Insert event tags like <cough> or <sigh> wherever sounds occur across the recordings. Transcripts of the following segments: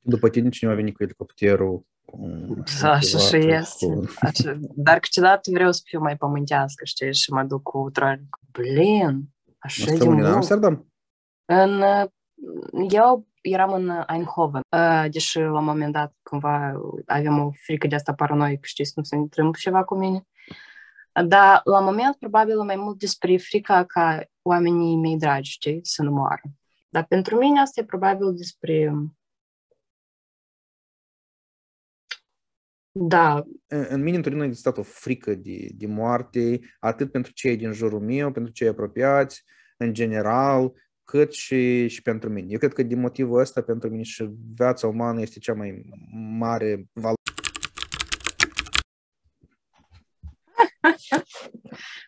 După tine cineva a venit cu elicopterul. Cu Da, așa și activată, este. cu- Așa. Dar câteodată vreau să fiu mai pământească, știi, și mă duc cu trolicul. Blin, așa de Asta unde în mult. Amsterdam? În, uh, eu eram în Eindhoven, uh, deși la un moment dat cumva aveam o frică de asta paranoică, știi, să nu se întâmplă ceva cu mine. Dar la moment probabil mai mult despre frica ca oamenii mei dragi, știi, să nu moară. Dar pentru mine asta e probabil despre... Da. În mine întotdeauna a existat o frică de, de moarte, atât pentru cei din jurul meu, pentru cei apropiați, în general, cât și, și pentru mine. Eu cred că din motivul ăsta, pentru mine și viața umană este cea mai mare valoare. <laughs>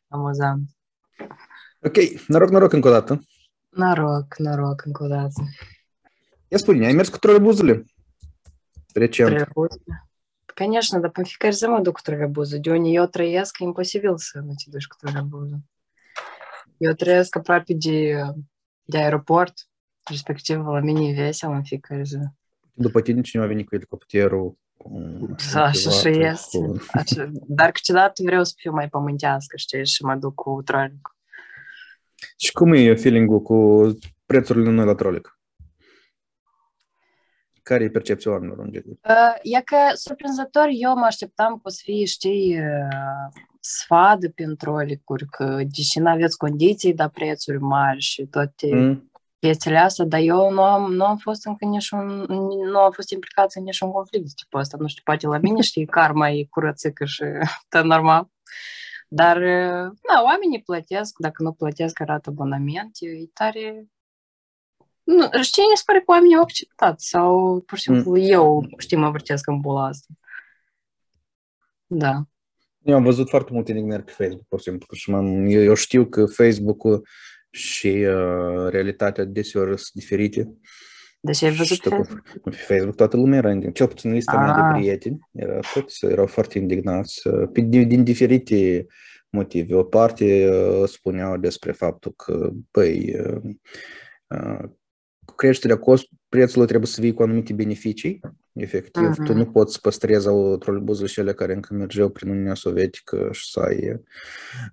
Amuzant. Ok, noroc, noroc încă o dată. Noroc, noroc încă o dată. Ia spune, ai mers cu trolebuzele? Recent. Trolebuzele? Конечно, да pamficar é uma do, которая буду. De onde outra язка им поселился, на те души, которые буду. я outra язка для de аэропорт, респективно, мини весело ficarza. До потеничного веника или коптеру. Саша, что есть. Dar câteodată vreau să fiu mai pământească, știi, și mă duc cu trolic. Și cum e feeling-ul cu prețurile noi la trolic? Care e percepția oamenilor în general? Uh, E că, surprinzător, eu mă așteptam că o să fie, știi, uh, sfadă prin trolicuri, că deși nu aveți condiții, dar prețuri mari și toate Mm? chestiile astea, dar eu nu am, nu am fost încă niciun, nu am fost implicat în niciun conflict de tipul ăsta. Nu știu, poate la mine, știi, karma e curățică și <laughs> tot normal. Dar, uh, da, oamenii plătesc, dacă nu plătesc, arată abonament, e tare... Nu, știi, mi se pare că oamenii au acceptat sau, pur și simplu, eu, știi, mă vârtesc în bula asta. Da. Eu am văzut foarte multe indignări pe Facebook, pur și simplu. Și m-am, eu, eu știu că Facebook-ul și uh, realitatea deseori sunt diferite. Deci ai văzut Și pe tot- Facebook? Pe Facebook toată lumea era indignată. Cel puțin lista mea Ah. de prieteni era, toți erau foarte indignați uh, pe- din, din diferite motive. O parte uh, spuneau despre faptul că, băi, uh, uh, cu creșterea cost, prețului trebuie să vii cu anumite beneficii. Efectiv, Mhm. tu nu poți să păstrezi o trolebuzul și ele care încă mergeau prin Uniunea Sovietică și să ai...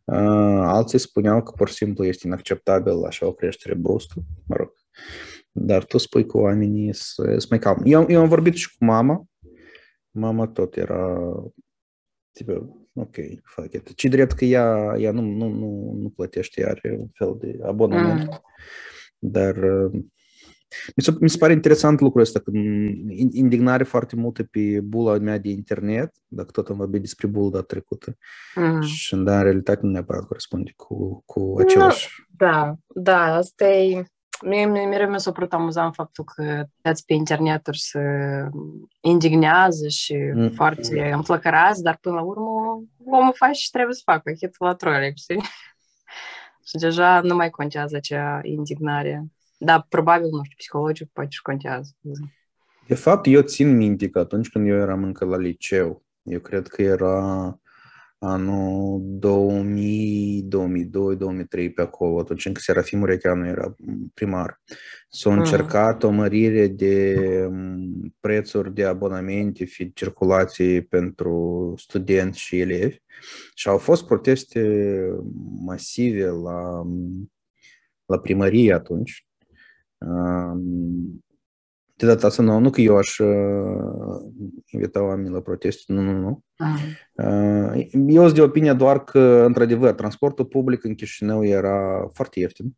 Uh, alții spuneau că pur și simplu este inacceptabil așa o creștere bruscă, mă rog. Dar tu spui că oamenii sunt mai calmi. Eu, eu am vorbit și cu mama. Mama tot era tipă, ok, fuck it. Ce drept că ea, ea nu, nu, nu, nu plătește, are un fel de abonament. Mm. Dar uh, mi se, mi se pare interesant lucrul ăsta, că in- indignare foarte multă pe bula mea de internet, dacă tot am vorbit despre bula data trecută, Mm. și da, în realitate nu neapărat corespunde cu, cu același. Da, da, asta e... Mie, mie mereu mi s-a părut amuzant faptul că dați pe interneturi se indignează și Mm. foarte înflăcărați, dar până la urmă omul face și trebuie să facă hit la trolic, știi? <laughs> și deja nu mai contează acea indignare. Dar probabil, nu știu, psihologic poate și contează. De fapt, eu țin minte că atunci când eu eram încă la liceu, eu cred că era anul 2000, 2002, 2003 pe acolo, atunci când Serafim Urecheanu era primar. S-a Mm. încercat o mărire de m, prețuri de abonamente și circulații pentru studenți și elevi și au fost proteste masive la, la primărie atunci. Um, de data asta nu, nu că eu aș uh, invita oamenii la proteste, nu, nu, nu. Mm. Uh, Eu sunt de opinia doar că, într-adevăr, transportul public în Chișinău era foarte ieftin.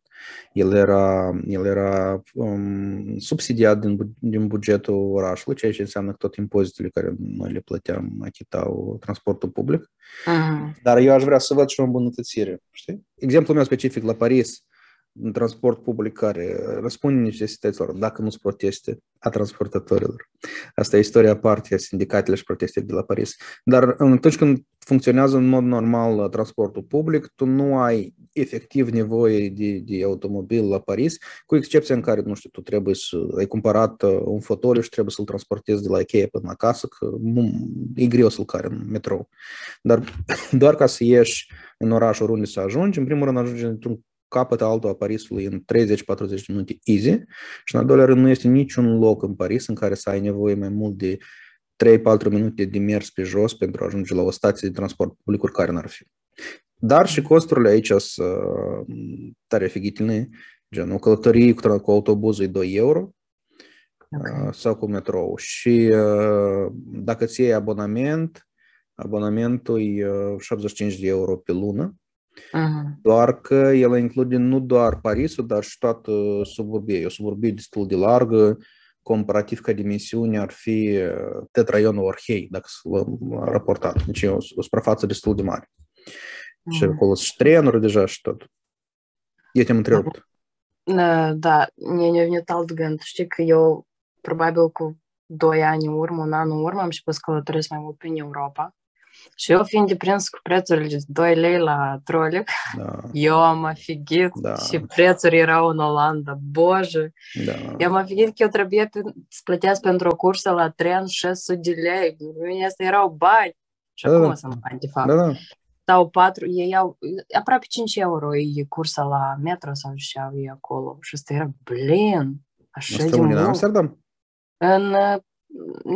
El era, el era um, subsidiat din, bu- din bugetul orașului, ceea ce înseamnă că tot impozitele care noi le plăteam achitau transportul public. Mm. Dar eu aș vrea să văd și o îmbunătățire. Știi? Exemplul meu specific la Paris, un transport public care răspunde necesităților, dacă nu sunt proteste a transportatorilor. Asta e istoria aparte, sindicatele și proteste de la Paris. Dar atunci când funcționează în mod normal transportul public, tu nu ai efectiv nevoie de, de automobil la Paris, cu excepția în care, nu știu, tu trebuie să ai cumpărat uh, un fotoliu și trebuie să-l transportezi de la Ikea până acasă, că nu, e greu să-l cari în metrou. Dar <coughs> doar ca să ieși în oraș oriunde să ajungi, în primul rând ajungi într-un capăt altul a Parisului în 30-40 de minute easy și în al doilea rând nu este niciun loc în Paris în care să ai nevoie mai mult de 3-4 minute de mers pe jos pentru a ajunge la o stație de transport public care n-ar fi. Dar și costurile aici sunt tare figitine, gen o călătorie cu, cu autobuzul e 2 euro okay. sau cu metrou. Și dacă ți iei abonament, abonamentul e 75 de euro pe lună uh-huh. doar că el include nu doar Parisul, dar și toată suburbia. E o suburbie destul de largă, comparativ ca dimensiune ar fi tetraionul Orhei, dacă să l-am raportat. Deci e o, o suprafață destul de mare. Uh-huh. Și acolo sunt trenuri deja și tot. Eu te-am întrerupt. Da, ne-a venit alt gând. Știi că eu, probabil cu doi ani în urmă, un an în urmă, am și pus călătoresc mai mult prin Europa. Și eu fiind deprins cu prețurile de 2 lei la trolic, da. eu am afigit da. și prețuri erau în Olanda. Bože! Da. Eu am afigit că eu trebuie să plătesc pentru o cursă la tren 600 de lei. Mine asta erau bani. Și da, acum da. sunt bani, de fapt. Da, da. Sau 4, ei iau aproape 5 euro e cursa la metro sau ce au ei acolo. Și asta era, blin, așa asta de mult. în Amsterdam? În,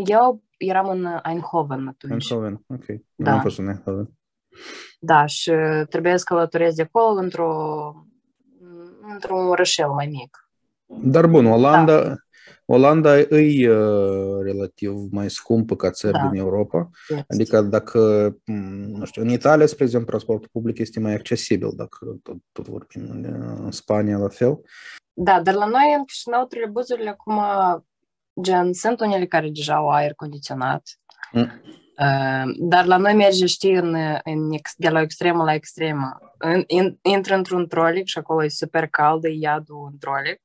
eu eram în Eindhoven atunci. Eindhoven, ok. Da. Nu am fost în Eindhoven. Da, și trebuie să călătoresc de acolo într-o, într-un rășel mai mic. Dar bun, Olanda, da. Olanda e uh, relativ mai scumpă ca țări da. din Europa. Este. Adică dacă, nu știu, în Italia, spre exemplu, transportul public este mai accesibil, dacă tot, tot vorbim în Spania la fel. Da, dar la noi în Chișinău trebuzurile acum Gen, sunt unele care deja au aer condiționat, mm. uh, dar la noi merge, știi, în, în, de la o extremă la extremă. În, in, intră într-un trolic și acolo e super cald, e iadul în trolic.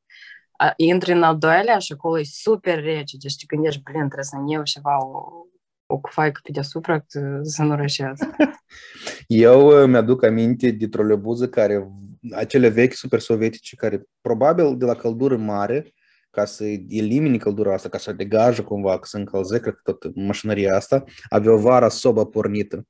Uh, intri în al doilea și acolo e super rece. Deci te gândești, blin, trebuie să iau ceva, o, o cufaică pe deasupra să nu rășească. <laughs> Eu mi-aduc aminte de trolebuză care, acele vechi super sovietice care probabil de la căldură mare ca să elimine căldura asta, ca să degajă cumva, că să încălze, cred că tot mașinăria asta, avea vara soba pornită.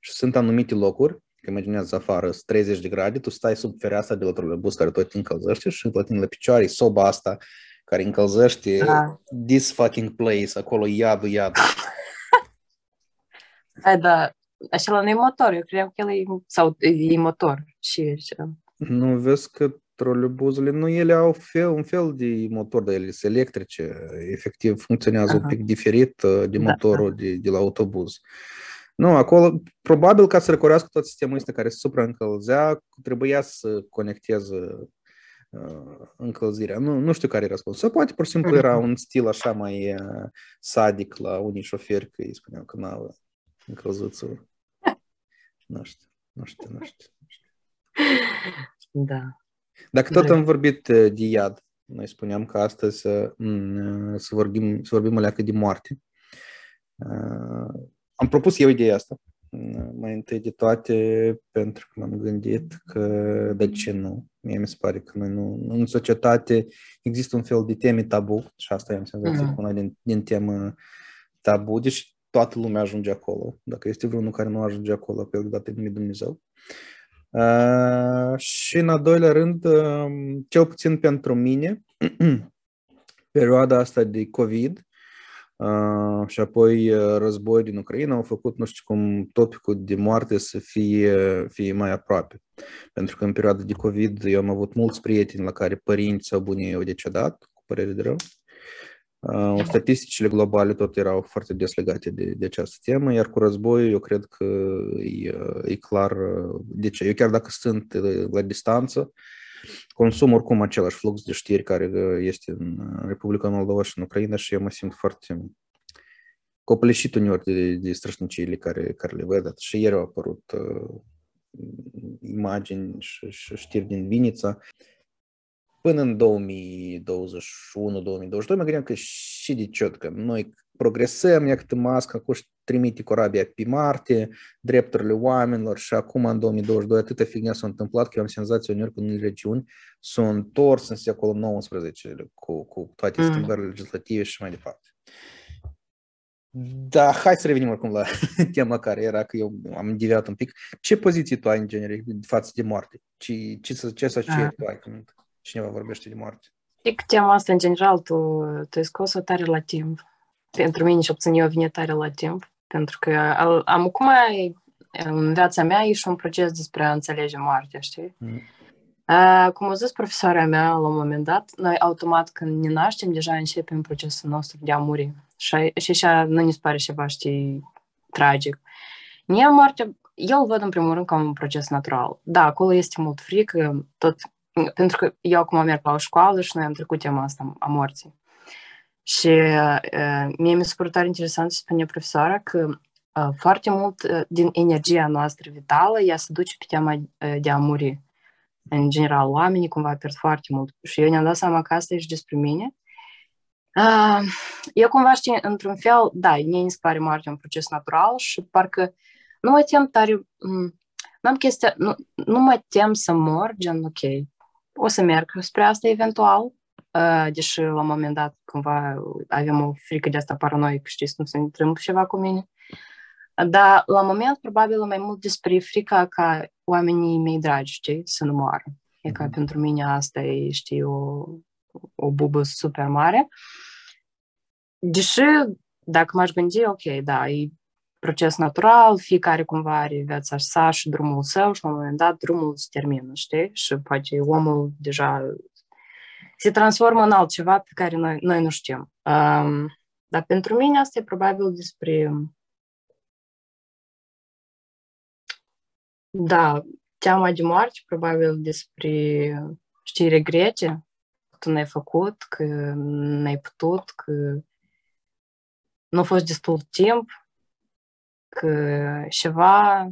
Și sunt anumite locuri, că imaginează afară, 30 de grade, tu stai sub fereastra de la trolebus care tot încălzește și la tine la picioare soba asta care încălzește da. this fucking place, acolo iadul, iadul. <laughs> Hai, da, așa la noi motor, eu credeam că el e, sau e motor și Nu, vezi că trolebuzele, nu, ele au fel, un fel de motor, dar ele sunt electrice, efectiv funcționează Aha. un pic diferit uh, de da, motorul da. De, de la autobuz. Nu, acolo, probabil ca să recurească tot sistemul ăsta care se supraîncălzea, trebuia să conecteze uh, încălzirea. Nu, nu știu care e răspunsul. Sau poate pur și simplu era un stil așa mai uh, sadic la unii șoferi, că îi spuneau că n-au încălzițuri. Nu știu, nu știu, nu știu. Nu știu. Da. Dacă tot am vorbit de iad, noi spuneam că astăzi să, să vorbim, să vorbim leacă de moarte. Am propus eu ideea asta, mai întâi de toate, pentru că m-am gândit că de ce nu? Mie mi se pare că noi nu, în societate există un fel de teme tabu și asta e am senzație uh-huh. una din, din temă tabu, deci toată lumea ajunge acolo. Dacă este vreunul care nu ajunge acolo, pe el dată de Dumnezeu. Uh, și în al doilea rând, uh, cel puțin pentru mine, <clears throat> perioada asta de COVID uh, și apoi război din Ucraina au făcut, nu știu cum, topicul de moarte să fie, fie mai aproape. Pentru că în perioada de COVID eu am avut mulți prieteni la care părinți sau bunii au decedat, cu părere de rău. Uh, statisticile globale tot erau foarte des legate de, de această temă, iar cu război eu cred că e, e clar de ce. Eu chiar dacă sunt la distanță, consum oricum același flux de știri care este în Republica Moldova și în Ucraina și eu mă simt foarte copleșit uneori de, de strășniciile care, care le văd. Și ieri au apărut uh, imagini și, și știri din Vinița până în 2021-2022 mă gândeam că și de ciot, că noi progresăm, ia câte mască, acum trimite corabia pe Marte, drepturile oamenilor și acum în 2022 atâta fignia s-a întâmplat că eu am senzația uneori că în unele regiuni s-au întors în secolul XIX cu, cu toate mm. schimbările legislative și mai departe. Da, hai să revenim acum la <laughs> tema care era, că eu am deviat un pic. Ce poziție tu ai în genere față de moarte? Ce, ce, ce asocieri ah. tu ai când cineva vorbește de moarte? E că tema asta, în general, tu, tu ai scos-o tare la timp. Pentru mine, și obțin eu vine tare la timp. Pentru că am acum, în viața mea, e și un proces despre a înțelege moartea, știi? Mm. Cum a zis profesoara mea la un moment dat, noi automat când ne naștem, deja începem procesul nostru de a muri. Și, și așa nu ne pare ceva, știi, tragic. Mie moartea, eu îl văd în primul rând ca un proces natural. Da, acolo este mult frică, tot, pentru că eu acum merg la o școală și noi am trecut tema asta a morții. Și uh, mie mi s-a părut tare interesant să spune profesoara că uh, foarte mult uh, din energia noastră vitală ea se duce pe tema uh, de a muri în general, oamenii cumva pierd foarte mult. Și eu ne-am dat seama că asta e și despre mine. Uh, eu cumva știi, într-un fel, da, mie mi se pare moartea un proces natural și parcă nu mă tem tare, n-am chestia, nu, nu mă tem să mor, gen, ok, o să merg spre asta eventual, uh, deși la un moment dat cumva avem o frică de asta paranoică, știți, să nu se întâmplă ceva cu mine. Dar la moment probabil mai mult despre frica ca oamenii mei dragi, știi, să nu moară. E ca mm-hmm. pentru mine asta e, știi, o, o bubă super mare. Deși, dacă m-aș gândi, ok, da, e proces natural, fiecare cumva are viața sa și drumul său și la un moment dat drumul se termină, știi? Și poate omul deja se transformă în altceva pe care noi, noi nu știm. Um, dar pentru mine asta e probabil despre Da, teama de moarte, probabil despre, știi, regrete că tu n-ai făcut, că n-ai putut, că nu a fost destul timp, că ceva,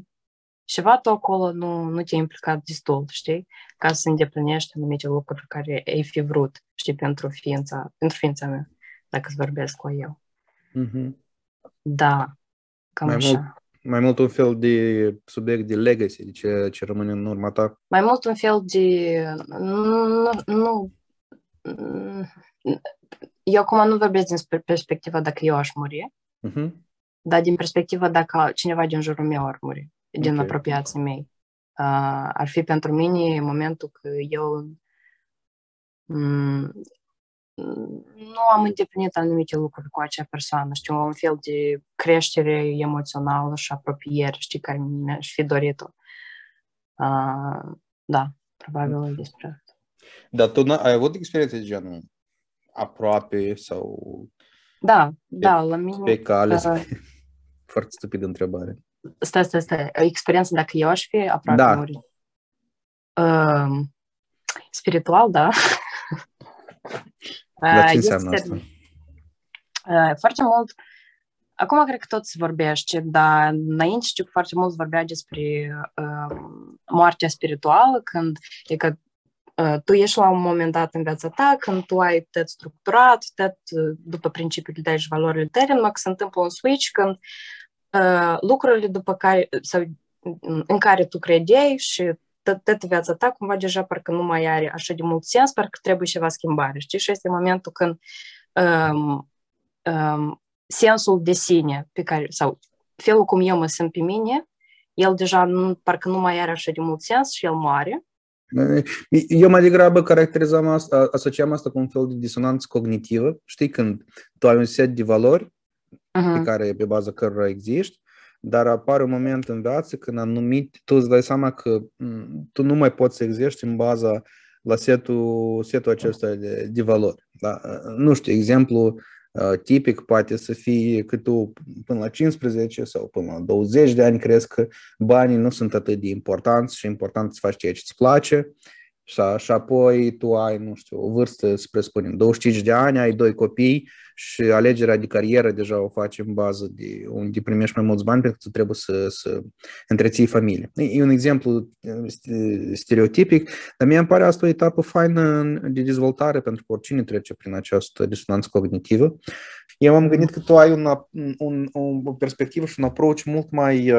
ceva tu acolo nu, nu te-ai implicat destul, știi? Ca să îndeplinești anumite lucruri care ai fi vrut, știi, pentru ființa, pentru ființa mea, dacă îți vorbesc cu eu. Mm-hmm. Da, cam mai așa. Mult, mai mult un fel de subiect de legacy, de ce, ce rămâne în urma ta? Mai mult un fel de... Nu, nu, eu acum nu vorbesc din perspectiva dacă eu aș muri, uh-huh. Dar din perspectiva dacă cineva din jurul meu ar muri, din okay. apropiații mei. Uh, ar fi pentru mine momentul că eu nu am îndeplinit anumite lucruri cu acea persoană, știu, un fel de creștere emoțională și apropiere, știi, care mi-aș fi dorit-o. Uh, da, probabil despre asta. Dar tu ai avut experiențe de genul aproape sau... Da, pe, da, la mine... Pe cale, uh, <laughs> foarte stupidă întrebare. Stai, stai, stai. Experiența dacă eu aș fi aproape da. murit. Uh, spiritual, da. <laughs> Dar ce înseamnă este, asta? Foarte mult, acum cred că tot se vorbește, dar înainte știu că foarte mult vorbea despre uh, moartea spirituală, când e că uh, tu ești la un moment dat în viața ta, când tu ai tot structurat, tot după principiile tale și valorile tale, numai că se întâmplă un switch când uh, lucrurile după care, sau în care tu credeai și toată viața ta cumva deja parcă nu mai are așa de mult sens, parcă trebuie ceva schimbare, știi? Și este momentul când um, um, sensul de sine pe care, sau felul cum eu mă simt pe mine, el deja nu, parcă nu mai are așa de mult sens și el moare. Eu mai degrabă caracterizam asta, asociam asta cu un fel de disonanță cognitivă. Știi, când tu ai un set de valori uh-huh. pe care, pe baza cărora existi, dar apare un moment în viață când anumit, tu îți dai seama că tu nu mai poți să exerci în baza la setul, setul acesta de, de valori. Da? Nu știu, exemplu tipic poate să fie că tu până la 15 sau până la 20 de ani crezi că banii nu sunt atât de importanți și important să faci ceea ce îți place și, și apoi tu ai, nu știu, o vârstă, să presupunem, 25 de ani, ai doi copii și alegerea de carieră deja o faci în bază de unde primești mai mulți bani pentru că tu trebuie să, să întreții familie. E un exemplu stereotipic, dar mie îmi pare asta o etapă faină de dezvoltare pentru că oricine trece prin această disonanță cognitivă. Eu am gândit că tu ai un, un, un, o perspectivă și un approach mult mai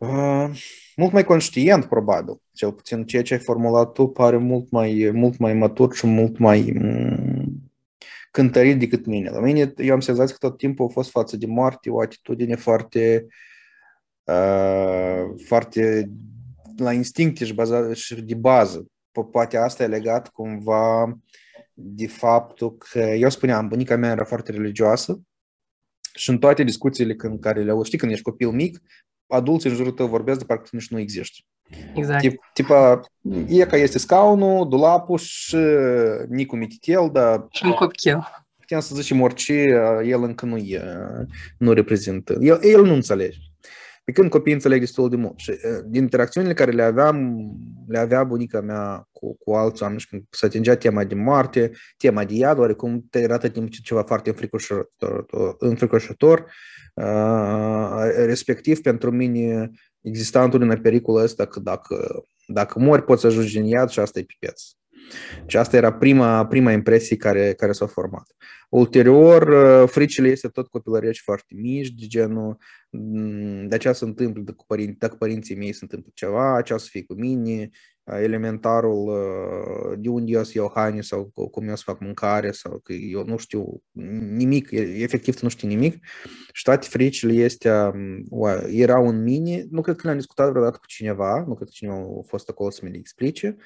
uh, mult mai conștient, probabil. Cel puțin ceea ce ai formulat tu pare mult mai, mult mai matur și mult mai cântărit decât mine. La mine, eu am senzația că tot timpul a fost față de moarte o atitudine foarte, uh, foarte la instincte și, bazat, și de bază. Poate asta e legat cumva de faptul că, eu spuneam, bunica mea era foarte religioasă și în toate discuțiile când care le-au, știi, când ești copil mic, adulți în jurul tău vorbesc de parcă nici nu există. Exact. Tip, tipa, e ca este scaunul, dulapul și Nicu Mititel, dar... Și un copil. Putem să zicem orice, el încă nu e, nu reprezintă. El, el nu înțelege. Pe când copiii înțeleg destul de mult. Și din interacțiunile care le aveam, le avea bunica mea cu, cu alți oameni și când se atingea tema de moarte, tema de iad, oarecum te arată timp ceva foarte înfricoșător, înfricoșător respectiv pentru mine exista întotdeauna pericolul ăsta că dacă, dacă mori poți să ajungi în iad și asta e pipeț. Și asta era prima, prima impresie care, care s-a format. Ulterior, fricile este tot copilărești foarte mici, de genul, de aceea se întâmplă, dacă, părinți, dacă părinții mei se întâmplă ceva, ce o să fie cu mine, elementarul de unde eu să iau haine sau cum eu să fac mâncare sau că eu nu știu nimic, efectiv nu știu nimic și toate fricile este, erau în mine, nu cred că le-am discutat vreodată cu cineva, nu cred că cineva a fost acolo să mi le explice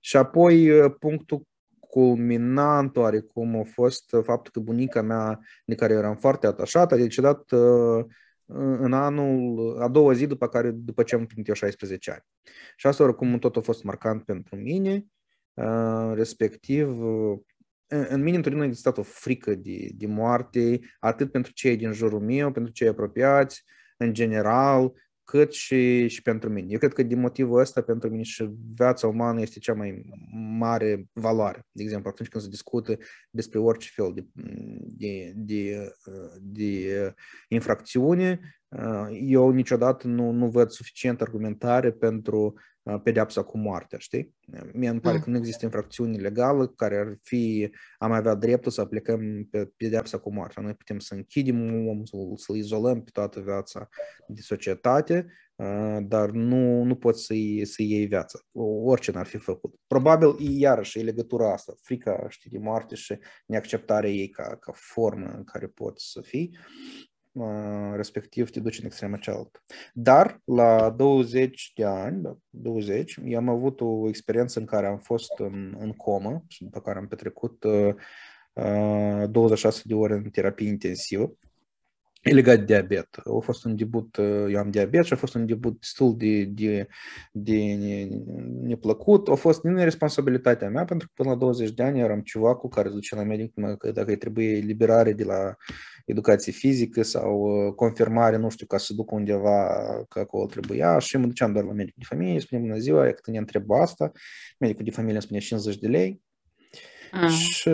și apoi punctul culminant oarecum a fost faptul că bunica mea, de care eram foarte atașată, a decedat în anul, a doua zi după, care, după ce am împlinit eu 16 ani. Și asta oricum tot a fost marcant pentru mine, respectiv în mine întotdeauna a existat o frică de, de moarte, atât pentru cei din jurul meu, pentru cei apropiați, în general, cât și, și pentru mine. Eu cred că din motivul ăsta, pentru mine și viața umană este cea mai mare valoare. De exemplu, atunci când se discută despre orice fel de, de, de, de infracțiune, eu niciodată nu, nu văd suficient argumentare pentru pedeapsa cu moartea, știi? Mie îmi pare mm. că nu există infracțiuni legală care ar fi, am avea dreptul să aplicăm pe pedeapsa cu moartea. Noi putem să închidem omul, să-l izolăm pe toată viața de societate, dar nu, nu poți să-i, să iei viața. Orice n-ar fi făcut. Probabil, iarăși, e legătura asta, frica știi, de moarte și neacceptarea ei ca, ca formă în care poți să fii respectiv te duci în extrema cealaltă. Dar la 20 de ani, 20, eu am avut o experiență în care am fost în, în comă și după care am petrecut uh, 26 de ore în terapie intensivă. E legat de diabet. A fost un debut, eu am diabet și a fost un debut destul de, de, de neplăcut. A fost din responsabilitatea mea, pentru că până la 20 de ani eram ceva cu care duce la medic că dacă îi trebuie eliberare de la educație fizică sau confirmare, nu știu, ca să duc undeva că acolo trebuia și mă duceam doar la medicul de familie, spuneam bună ziua, e că ne întreb asta, medicul de familie îmi spune 50 de lei mm. și,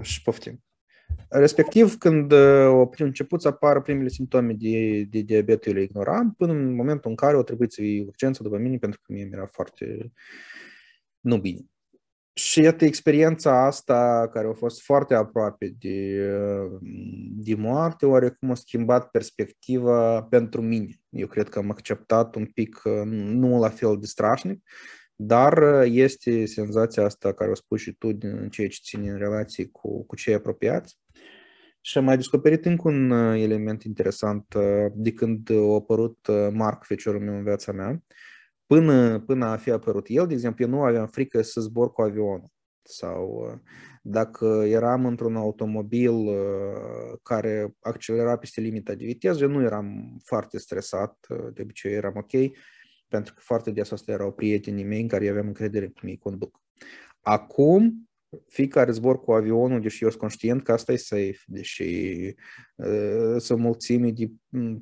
și poftim. Respectiv, când au început să apară primele simptome de, de diabet, eu le ignoram, până în momentul în care o trebuit să iei urgență după mine, pentru că mie mi-era foarte nu bine. Și iată experiența asta, care a fost foarte aproape de, de moarte, oarecum a schimbat perspectiva pentru mine. Eu cred că am acceptat un pic, nu la fel de strașnic, dar este senzația asta care o spus și tu din ceea ce ține în relații cu, cu cei apropiați. Și am mai descoperit încă un element interesant de când a apărut Mark, feciorul meu în viața mea până, până a fi apărut el, de exemplu, eu nu aveam frică să zbor cu avionul. Sau dacă eram într-un automobil care accelera peste limita de viteză, eu nu eram foarte stresat, de obicei eram ok, pentru că foarte des asta erau prietenii mei în care aveam încredere cum îi conduc. Acum, fiecare zbor cu avionul, deși eu sunt conștient că asta e safe, deși uh, sunt mulțime de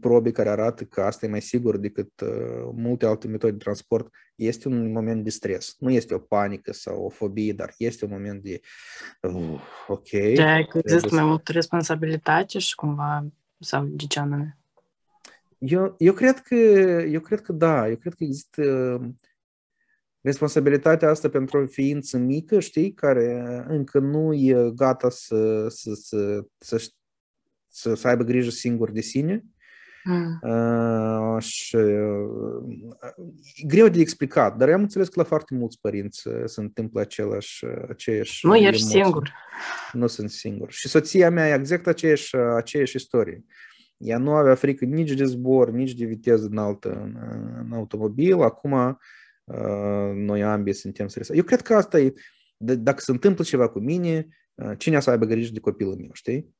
probe care arată că asta e mai sigur decât uh, multe alte metode de transport, este un moment de stres. Nu este o panică sau o fobie, dar este un moment de uh, ok. De că există mai multă responsabilitate și cumva, sau de ce anume? Eu, eu, cred că, eu cred că da, eu cred că există responsabilitatea asta pentru o ființă mică, știi, care încă nu e gata să, să, să, să, să, să aibă grijă singur de sine Mm. Uh, și uh, greu de explicat, dar am înțeles că la foarte mulți părinți se întâmplă același, aceeași Nu ești emoții. singur. Nu sunt singur. Și soția mea e exact aceeași, aceeași istorie. Ea nu avea frică nici de zbor, nici de viteză înaltă în, în automobil. Acum uh, noi ambii suntem stresați. Eu cred că asta e, dacă se întâmplă ceva cu mine, uh, cine să aibă grijă de copilul meu, știi?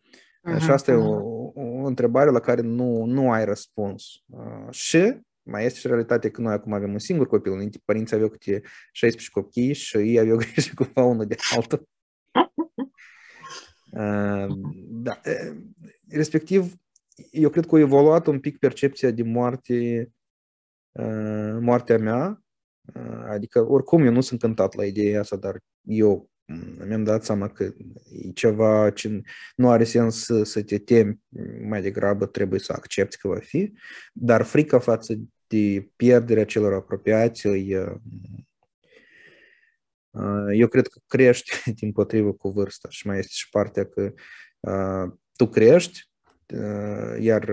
Uh-huh, și asta uh-huh. e o, o întrebare la care nu, nu ai răspuns. Uh, și mai este și realitatea că noi acum avem un singur copil. Înainte părinții aveau câte 16 copii și ei aveau grijă cu unul de altul. Uh, da. Respectiv, eu cred că a evoluat un pic percepția de moarte, uh, moartea mea, uh, adică oricum eu nu sunt cântat la ideea asta, dar eu mi-am dat seama că e ceva ce nu are sens să, să te temi, mai degrabă trebuie să accepti că va fi, dar frica față de pierderea celor apropiați, e, eu cred că crește <laughs> din potrivă cu vârsta și mai este și partea că tu crești, iar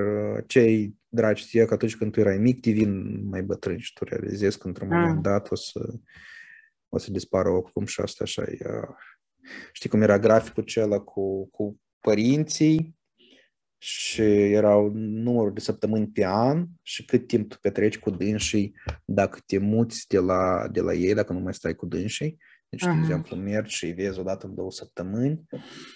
cei dragi ție că atunci când tu erai mic, devin mai bătrâni și tu realizezi că într-un moment dat o să, o să dispară oricum și asta așa e... Știi cum era graficul acela cu, cu părinții și erau numărul de săptămâni pe an și cât timp tu petreci cu dânsii dacă te muți de la, de la ei, dacă nu mai stai cu dânsii. Deci, uh-huh. de exemplu, mergi și vezi o dată în două săptămâni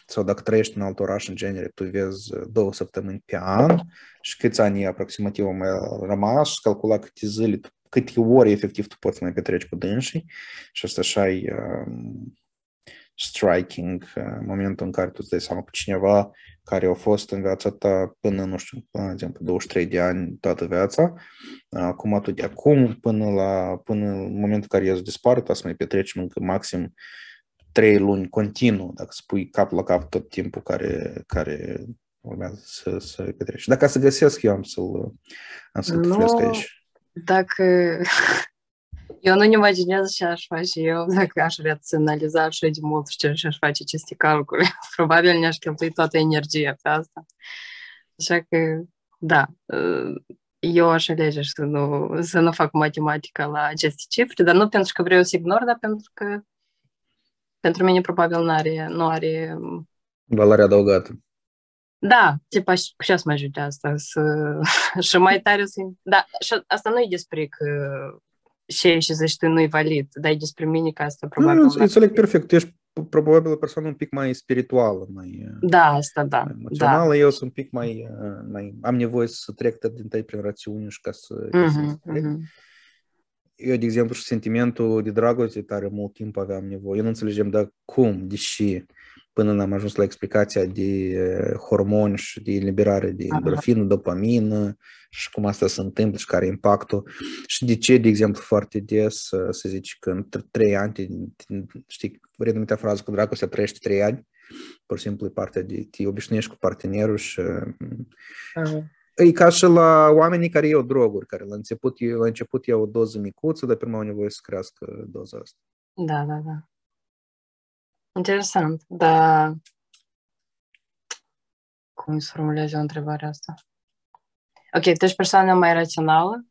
sau dacă trăiești în alt oraș, în genere, tu vezi două săptămâni pe an și câți ani aproximativ au mai rămas și calcula câte zile, câte ore efectiv tu poți mai petreci cu dânsii și asta așa e um, striking, uh, momentul în care tu îți dai seama cu cineva care a fost în viața ta până, nu știu, până, de exemplu, 23 de ani toată viața, acum tu de acum până la până în momentul în care ești dispar, să mai petreci încă maxim trei luni continuu, dacă spui cap la cap tot timpul care, care urmează să, să petreci. Dacă să găsesc, eu am să-l, am să-l no, aici. Dacă Eu nu imaginez ce aș face eu dacă aș raționaliza așa de mult și ce aș face aceste calcule. Probabil ne-aș cheltui toată energia pe asta. Așa că, da, eu aș alege să nu, să nu fac matematică la aceste cifre, dar nu pentru că vreau să ignor, dar pentru că pentru mine probabil nu are, nu are valoare adăugată. Da, tipa, și asta mă ajute asta, să, și mai tare să... Da, și asta nu e despre că și și zici tu nu-i valid, dar e despre mine că asta probabil... Nu, înțeleg perfect, tu ești probabil o persoană un pic mai spirituală, mai... Da, asta da. Mai emoțională, da. eu sunt un pic mai, mai... Am nevoie să trec din tăi prin rațiune și ca să... Uh-huh, uh-huh. Eu, de exemplu, și sentimentul de dragoste tare mult timp aveam nevoie. Eu nu înțelegem, dar cum, deși până n-am ajuns la explicația de hormoni și de eliberare de endorfină, dopamină și cum asta se întâmplă și care e impactul. Și de ce, de exemplu, foarte des să zici că în trei ani, știi, renumitea frază că dragostea trăiește trei ani, pur și simplu e partea de te obișnuiești cu partenerul și uh-huh. E ca și la oamenii care iau droguri, care la început, la început iau o doză micuță, dar prima au nevoie să crească doza asta. Da, da, da. Interesant, dar cum să formulezi o întrebare asta? Ok, tu ești persoana mai rațională?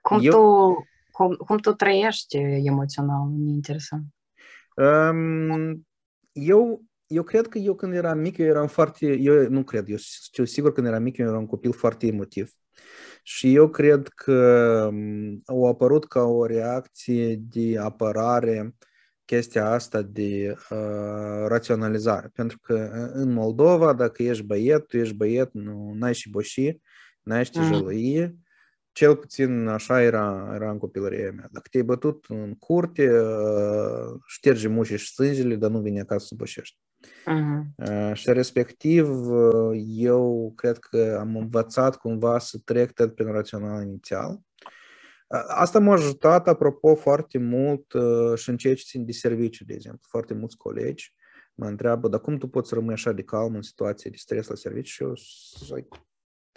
Cum, eu... tu, cum, cum tu trăiești emoțional? E interesant. Um, eu, eu cred că eu când eram mic, eu eram foarte, eu nu cred, eu știu sigur când eram mic, eu eram un copil foarte emotiv. Și eu cred că au apărut ca o reacție de apărare uh, chestia asta de uh, raționalizare. Pentru că în Moldova, dacă ești băiet, tu ești băiet, nu ai și boși, n-ai și tijălăie. Mm. Cel puțin așa era, era în copilăria mea. Dacă te-ai bătut în curte, uh, ștergi mușii și sângele, dar nu vine acasă să bășești. Uh-huh. Uh, și respectiv, eu cred că am învățat cumva să trec tot prin rațional inițial Asta m-a ajutat, apropo, foarte mult uh, și în ceea ce țin de serviciu, de exemplu. Foarte mulți colegi mă întreabă, dar cum tu poți rămâne așa de calm în situație de stres la serviciu? Și eu zic,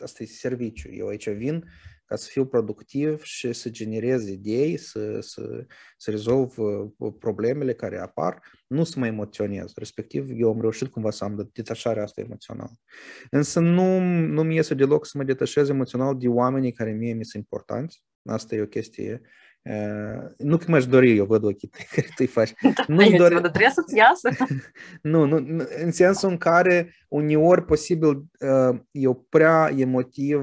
asta e serviciu. Eu aici vin ca să fiu productiv și să generez idei, să, să, să rezolv uh, problemele care apar, nu să mă emoționez. Respectiv, eu am reușit cumva să am detașarea asta emoțională. Însă nu, nu mi iese deloc să mă detașez emoțional de oamenii care mie mi sunt importanți. Asta e o chestie nu că m-aș dori, eu văd ochii tăi <laughs> care tu-i faci. Da, nu dori... trebuie să-ți iasă. <laughs> <laughs> nu, nu, în sensul în care uneori posibil eu prea emotiv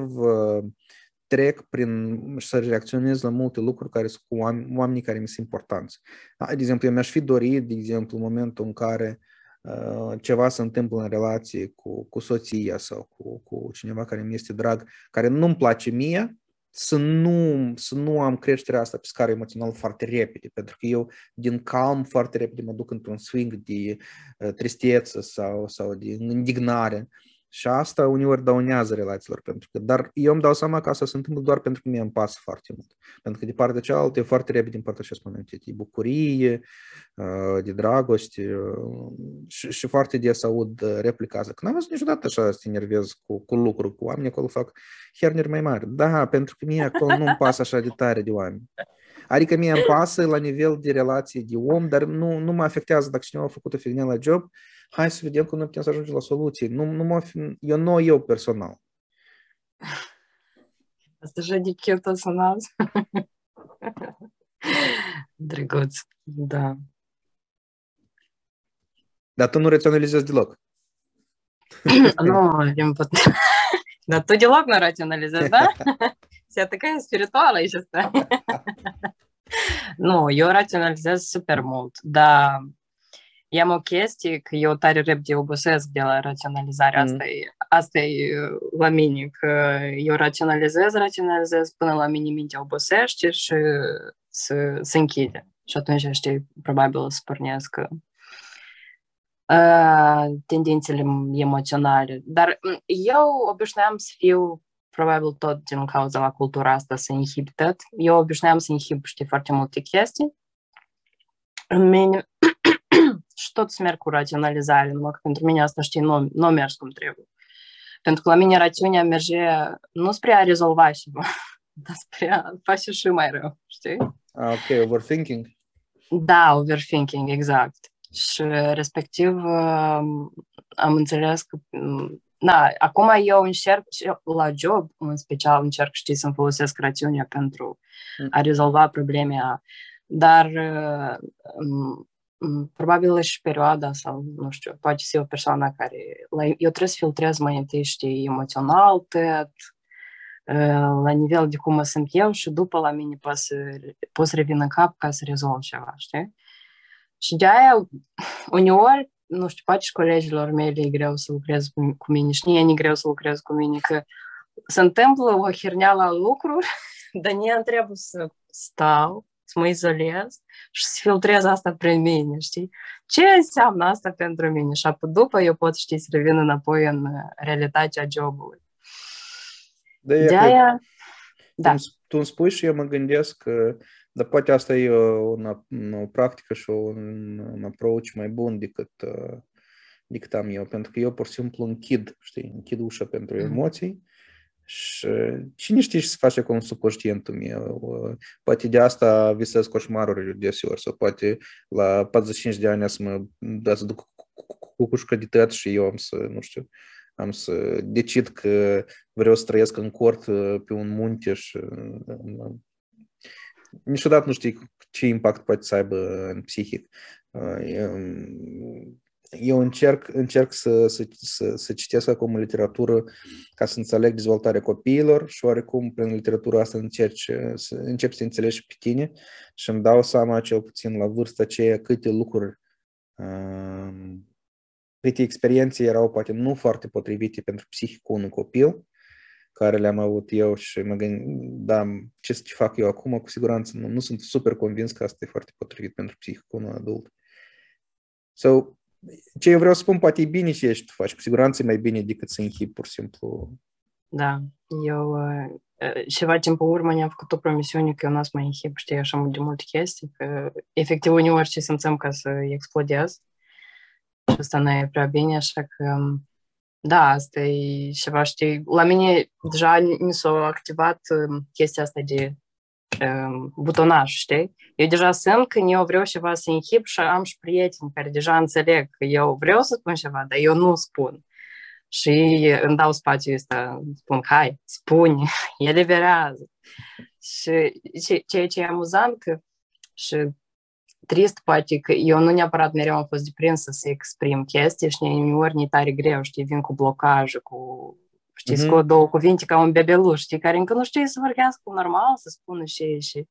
trec prin și să reacționez la multe lucruri care sunt cu oameni, oamenii care mi sunt importanți. De exemplu, eu mi-aș fi dorit, de exemplu, în momentul în care uh, ceva se întâmplă în relație cu, cu soția sau cu, cu cineva care mi este drag, care nu-mi place mie, să nu, să nu am creșterea asta pe scară emoțională foarte repede, pentru că eu din calm foarte repede mă duc într-un swing de uh, tristețe sau, sau de indignare. Și asta uneori dăunează relațiilor, pentru că, dar eu îmi dau seama că asta se întâmplă doar pentru că mie îmi pasă foarte mult. Pentru că de partea cealaltă e foarte repede împărtășesc momente de bucurie, uh, de dragoste uh, și, și foarte des aud replica asta. Că n-am văzut niciodată așa să te enervez cu, cu lucruri, cu oameni, acolo fac herneri mai mari. Da, pentru că mie acolo nu-mi pasă așa de tare de oameni. Adică mie îmi pasă la nivel de relație de om, dar nu, nu mă afectează dacă cineva a făcut o fignie la job, hai să vedem cum noi putem să ajungem la soluții. Nu, nu mă, eu nu eu personal. Asta же de personal. <laughs> Drăguț, da. Dar tu nu raționalizezi deloc. <coughs> nu, din pot... <laughs> Dar tu deloc nu raționalizezi, da? <laughs> Вся такая спиритуала сейчас. nu, eu raționalizez super mult, dar am o chestie că eu tare repede obosesc de la raționalizare. Mm. Asta, e, asta e la mine, că eu raționalizez, raționalizez până la mine mintea obosește și se, se închide. Și atunci, știi, probabil să pornesc uh, tendințele emoționale. Dar eu obișnuiam să fiu probabil tot din cauza la cultura asta să inhib tot. Eu obișnuiam să inhib, știi, foarte multe chestii. În mine, <clears throat> și tot merg cu raționalizare, numai că pentru mine asta, știi, nu, nu mers cum trebuie. Pentru că la mine rațiunea merge nu spre a rezolva ceva, <laughs> dar spre a face și mai rău, știi? Ah, ok, overthinking. Da, overthinking, exact. Și respectiv am înțeles că da, acum eu încerc la job, în special încerc, știi, să-mi folosesc rațiunea pentru a rezolva probleme, dar probabil și perioada sau, nu știu, poate fi o persoană care... eu trebuie să filtrez mai întâi, știi, emoțional, tot, la nivel de cum sunt eu și după la mine pot să, pot să revin în cap ca să rezolv ceva, știi? Și de aia, uneori, nu știu, poate și colegilor mei e greu să lucrez cu, cu mine și nici e greu să lucrez cu mine, că se întâmplă o hirneală lucruri, <laughs> dar nu trebuie să stau să mă izolez și să filtrez asta prin mine, știi? Ce înseamnă asta pentru mine? Și apoi după eu pot, știi, să revin înapoi în realitatea jobului. De, de aia... Da. Tu îmi spui și eu mă gândesc că dar poate asta e o, o, o practică și un, un approach mai bun decât, decât am eu, pentru că eu pur și simplu închid, știi, închid ușa pentru emoții și cine știe ce se face cu un subconștientul meu? Poate de asta visez coșmaruri deseori sau poate la 45 de ani să mă da să duc cu cușcă de tăt și eu am să, nu știu, am să decid că vreau să trăiesc în cort pe un munte și niciodată nu știi ce impact poate să aibă în psihic. Eu încerc, încerc să, să, să, să citesc acum literatură ca să înțeleg dezvoltarea copiilor și oarecum prin literatura asta încerci, să încep să înțelegi pe tine și îmi dau seama cel puțin la vârsta aceea câte lucruri, câte experiențe erau poate nu foarte potrivite pentru psihicul unui copil care le-am avut eu și mă gândesc, da, ce să fac eu acum, cu siguranță nu, nu sunt super convins că asta e foarte potrivit pentru psihicul unui adult. So, ce eu vreau să spun, poate e bine ce ești tu faci, cu siguranță e mai bine decât să închipi pur și simplu. Da, eu ceva timp în urmă ne-am făcut o promisiune că eu n-am să mai închip, știi, așa de multe chestii, că efectiv uneori ce simțăm ca să explodez și asta nu e prea bine, așa că Da, asta e ceva, știi, la mine deja mi s-a activat um, chestia asta de um, butonaj, știi? Eu deja sunt când eu vreau ceva să închip și am și prieteni care deja înțeleg că eu vreau să spun ceva, dar eu nu spun. Și îmi dau spațiu ăsta, spun, hai, spune, eliberează. Și ceea ce e amuzant că și trist, poate că eu nu neapărat mereu am fost deprinsă să exprim chestii și uneori ne tare greu, știi, vin cu blocaje, cu, știi, mm-hmm. scot două cuvinte ca un bebeluș, știi, care încă nu știe să vorbească normal, să spună și, și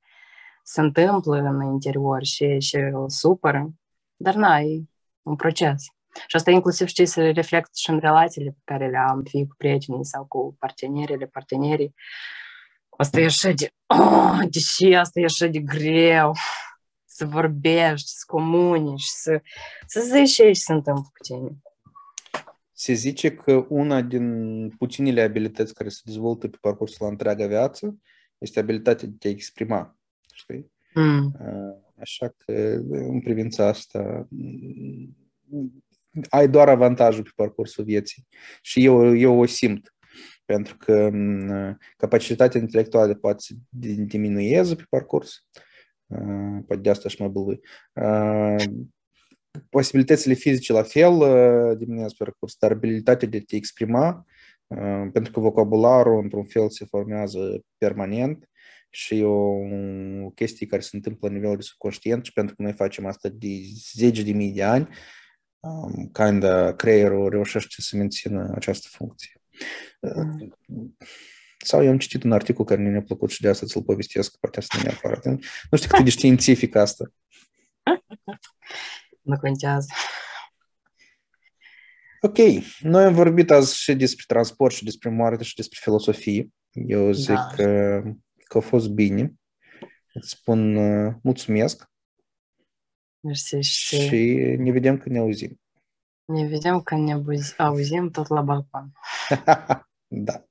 se întâmplă în interior și, și îl supără. Dar na, e un proces. Și asta inclusiv, știi, să reflect și în relațiile pe care le am, fie cu prietenii sau cu partenerile, partenerii. Asta e așa de, oh, deși asta e așa de greu să vorbești, să comunici, să, să zici ce se întâmplă cu tine. Se zice că una din puținele abilități care se dezvoltă pe parcursul la întreaga viață este abilitatea de a te exprima, știi? Mm. Așa că, în privința asta, ai doar avantajul pe parcursul vieții. Și eu, eu o simt. Pentru că capacitatea intelectuală poate să diminueze pe parcurs, poate de asta și mai bălui. Posibilitățile fizice la fel diminuează pe parcurs, dar abilitatea de a te exprima, pentru că vocabularul într-un fel se formează permanent și e o chestie care se întâmplă la nivel de subconștient și pentru că noi facem asta de zeci de mii de ani, kinda creierul reușește să mențină această funcție. Sau eu am citit un articol care mi-a plăcut și de asta ți-l povestesc, poate asta nu neapărat. Nu știu cât de științific asta. <laughs> Nu contează. Ok, noi am vorbit azi și despre transport și despre moarte și despre filosofie. Eu zic da. că, că a fost bine. Îți spun uh, mulțumesc. Mersi și... Și ne vedem când ne auzim. Ne vedem când ne auzim tot la balcon. <laughs> da.